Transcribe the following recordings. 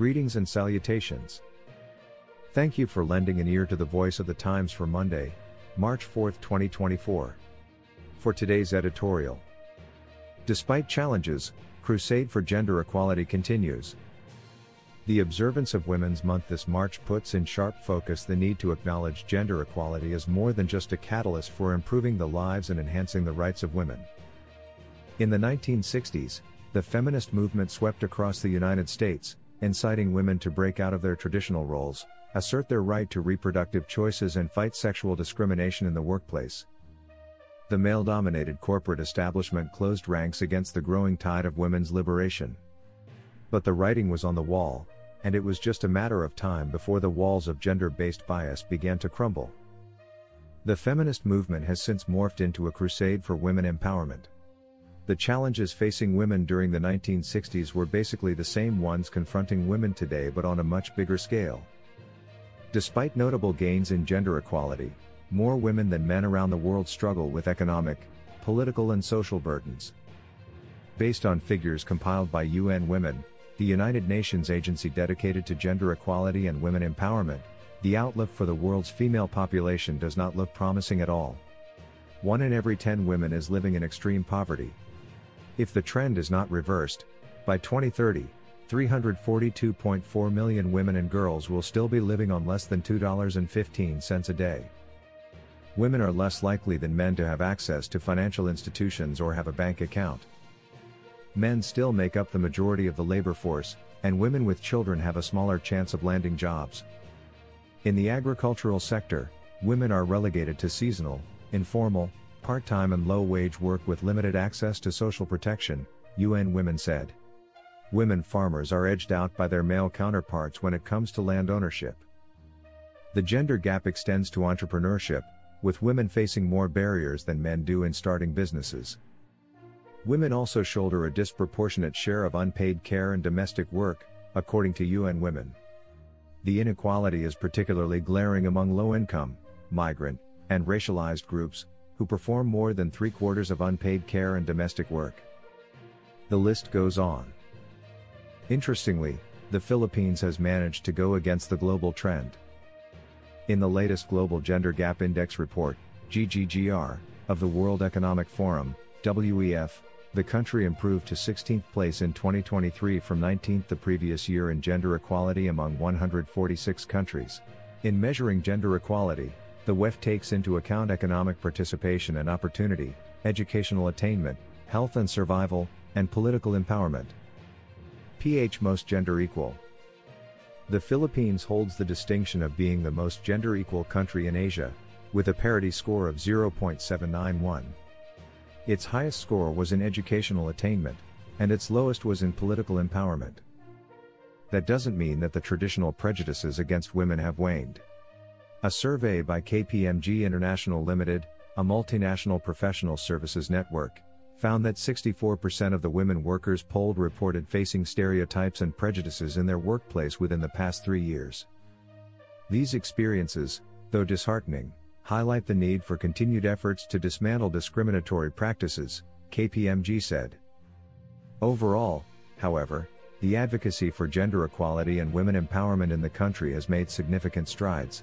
Greetings and salutations. Thank you for lending an ear to the voice of the Times for Monday, March 4, 2024. For today's editorial, despite challenges, crusade for gender equality continues. The observance of Women's Month this March puts in sharp focus the need to acknowledge gender equality as more than just a catalyst for improving the lives and enhancing the rights of women. In the 1960s, the feminist movement swept across the United States, inciting women to break out of their traditional roles, assert their right to reproductive choices, and fight sexual discrimination in the workplace. The male dominated corporate establishment closed ranks against the growing tide of women's liberation. But the writing was on the wall, and it was just a matter of time before the walls of gender based bias began to crumble. The feminist movement has since morphed into a crusade for women empowerment. The challenges facing women during the 1960s were basically the same ones confronting women today but on a much bigger scale. Despite notable gains in gender equality, more women than men around the world struggle with economic, political, and social burdens. Based on figures compiled by UN Women, the United Nations agency dedicated to gender equality and women empowerment, the outlook for the world's female population does not look promising at all. One in every 10 women is living in extreme poverty. If the trend is not reversed, by 2030, 342.4 million women and girls will still be living on less than $2.15 a day. Women are less likely than men to have access to financial institutions or have a bank account. Men still make up the majority of the labor force, and women with children have a smaller chance of landing jobs. In the agricultural sector, women are relegated to seasonal, informal, part time, and low wage work with limited access to social protection, UN Women said women farmers are edged out by their male counterparts when it comes to land ownership. The gender gap extends to entrepreneurship, with women facing more barriers than men do in starting businesses. Women also shoulder a disproportionate share of unpaid care and domestic work, according to UN Women. The inequality is particularly glaring among low income, migrant, and racialized groups, who perform more than three quarters of unpaid care and domestic work. The list goes on. Interestingly, the Philippines has managed to go against the global trend. In the latest Global Gender Gap Index report, GGGR, of the World Economic Forum, WEF, the country improved to 16th place in 2023 from 19th the previous year in gender equality among 146 countries. In measuring gender equality, the WEF takes into account economic participation and opportunity, educational attainment, health and survival, and political empowerment pH most gender equal. The Philippines holds the distinction of being the most gender equal country in Asia, with a parity score of 0.791. Its highest score was in educational attainment, and its lowest was in political empowerment. That doesn't mean that the traditional prejudices against women have waned. A survey by KPMG International Limited, a multinational professional services network, found that 64% of the women workers polled reported facing stereotypes and prejudices in their workplace within the past three years. These experiences, though disheartening, highlight the need for continued efforts to dismantle discriminatory practices, KPMG said. Overall, however, the advocacy for gender equality and women empowerment in the country has made significant strides.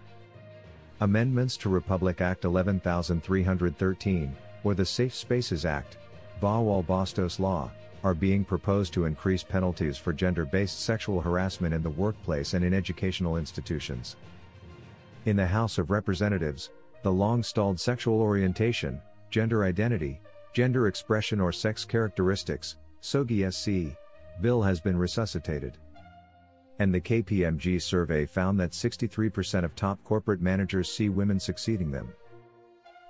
Amendments to Republic Act 11313, or the Safe Spaces Act, Bawal Bastos law, are being proposed to increase penalties for gender-based sexual harassment in the workplace and in educational institutions. In the House of Representatives, the long-stalled sexual orientation, gender identity, gender expression or sex characteristics, SOGI SC, bill has been resuscitated. And the KPMG survey found that 63% of top corporate managers see women succeeding them.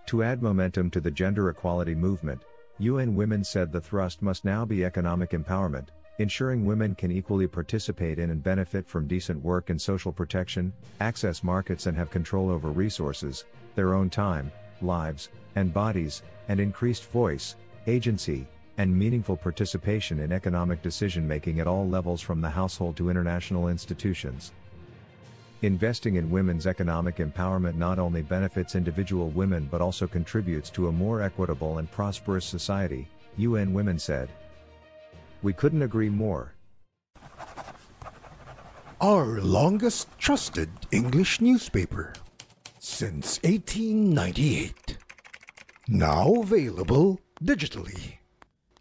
To add momentum to the gender equality movement, UN Women said the thrust must now be economic empowerment, ensuring women can equally participate in and benefit from decent work and social protection, access markets and have control over resources, their own time, lives, and bodies, and increased voice, agency, and meaningful participation in economic decision making at all levels from the household to international institutions. Investing in women's economic empowerment not only benefits individual women but also contributes to a more equitable and prosperous society, UN Women said. We couldn't agree more. Our longest trusted English newspaper since 1898. Now available digitally.